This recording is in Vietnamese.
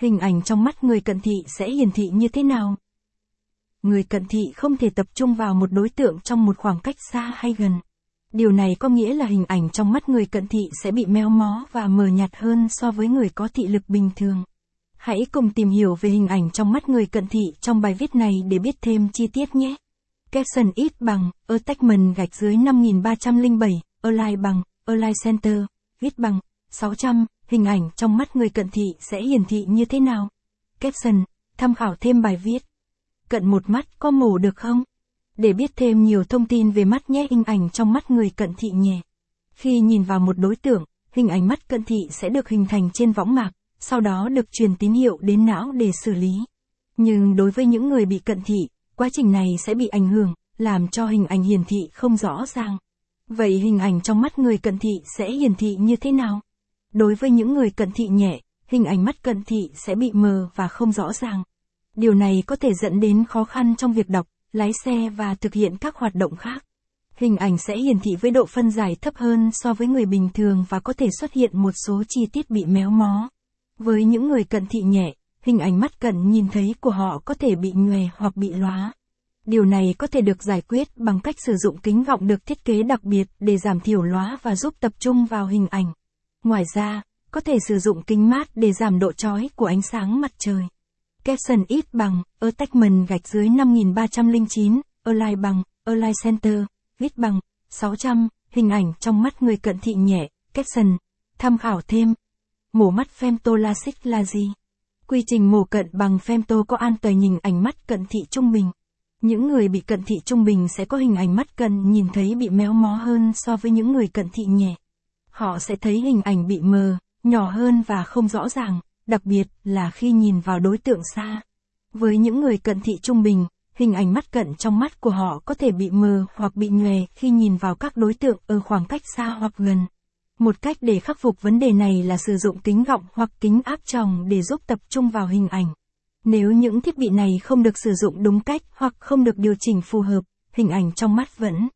Hình ảnh trong mắt người cận thị sẽ hiển thị như thế nào? Người cận thị không thể tập trung vào một đối tượng trong một khoảng cách xa hay gần. Điều này có nghĩa là hình ảnh trong mắt người cận thị sẽ bị méo mó và mờ nhạt hơn so với người có thị lực bình thường. Hãy cùng tìm hiểu về hình ảnh trong mắt người cận thị trong bài viết này để biết thêm chi tiết nhé. Caption ít bằng, attachment gạch dưới 5307, align bằng, align center, viết bằng, 600, hình ảnh trong mắt người cận thị sẽ hiển thị như thế nào? Caption, tham khảo thêm bài viết. Cận một mắt có mổ được không? Để biết thêm nhiều thông tin về mắt nhé hình ảnh trong mắt người cận thị nhé. Khi nhìn vào một đối tượng, hình ảnh mắt cận thị sẽ được hình thành trên võng mạc, sau đó được truyền tín hiệu đến não để xử lý. Nhưng đối với những người bị cận thị, quá trình này sẽ bị ảnh hưởng, làm cho hình ảnh hiển thị không rõ ràng. Vậy hình ảnh trong mắt người cận thị sẽ hiển thị như thế nào? Đối với những người cận thị nhẹ, hình ảnh mắt cận thị sẽ bị mờ và không rõ ràng. Điều này có thể dẫn đến khó khăn trong việc đọc, lái xe và thực hiện các hoạt động khác. Hình ảnh sẽ hiển thị với độ phân giải thấp hơn so với người bình thường và có thể xuất hiện một số chi tiết bị méo mó. Với những người cận thị nhẹ, hình ảnh mắt cận nhìn thấy của họ có thể bị nhòe hoặc bị lóa. Điều này có thể được giải quyết bằng cách sử dụng kính gọng được thiết kế đặc biệt để giảm thiểu lóa và giúp tập trung vào hình ảnh. Ngoài ra, có thể sử dụng kính mát để giảm độ chói của ánh sáng mặt trời. Capson ít bằng, attachment gạch dưới 5309, align bằng, align center, ít bằng, 600, hình ảnh trong mắt người cận thị nhẹ, caption, tham khảo thêm. Mổ mắt femtolasic là gì? Quy trình mổ cận bằng femto có an toàn nhìn ảnh mắt cận thị trung bình. Những người bị cận thị trung bình sẽ có hình ảnh mắt cận nhìn thấy bị méo mó hơn so với những người cận thị nhẹ. Họ sẽ thấy hình ảnh bị mờ, nhỏ hơn và không rõ ràng, đặc biệt là khi nhìn vào đối tượng xa. Với những người cận thị trung bình, hình ảnh mắt cận trong mắt của họ có thể bị mờ hoặc bị nhòe khi nhìn vào các đối tượng ở khoảng cách xa hoặc gần. Một cách để khắc phục vấn đề này là sử dụng kính gọng hoặc kính áp tròng để giúp tập trung vào hình ảnh. Nếu những thiết bị này không được sử dụng đúng cách hoặc không được điều chỉnh phù hợp, hình ảnh trong mắt vẫn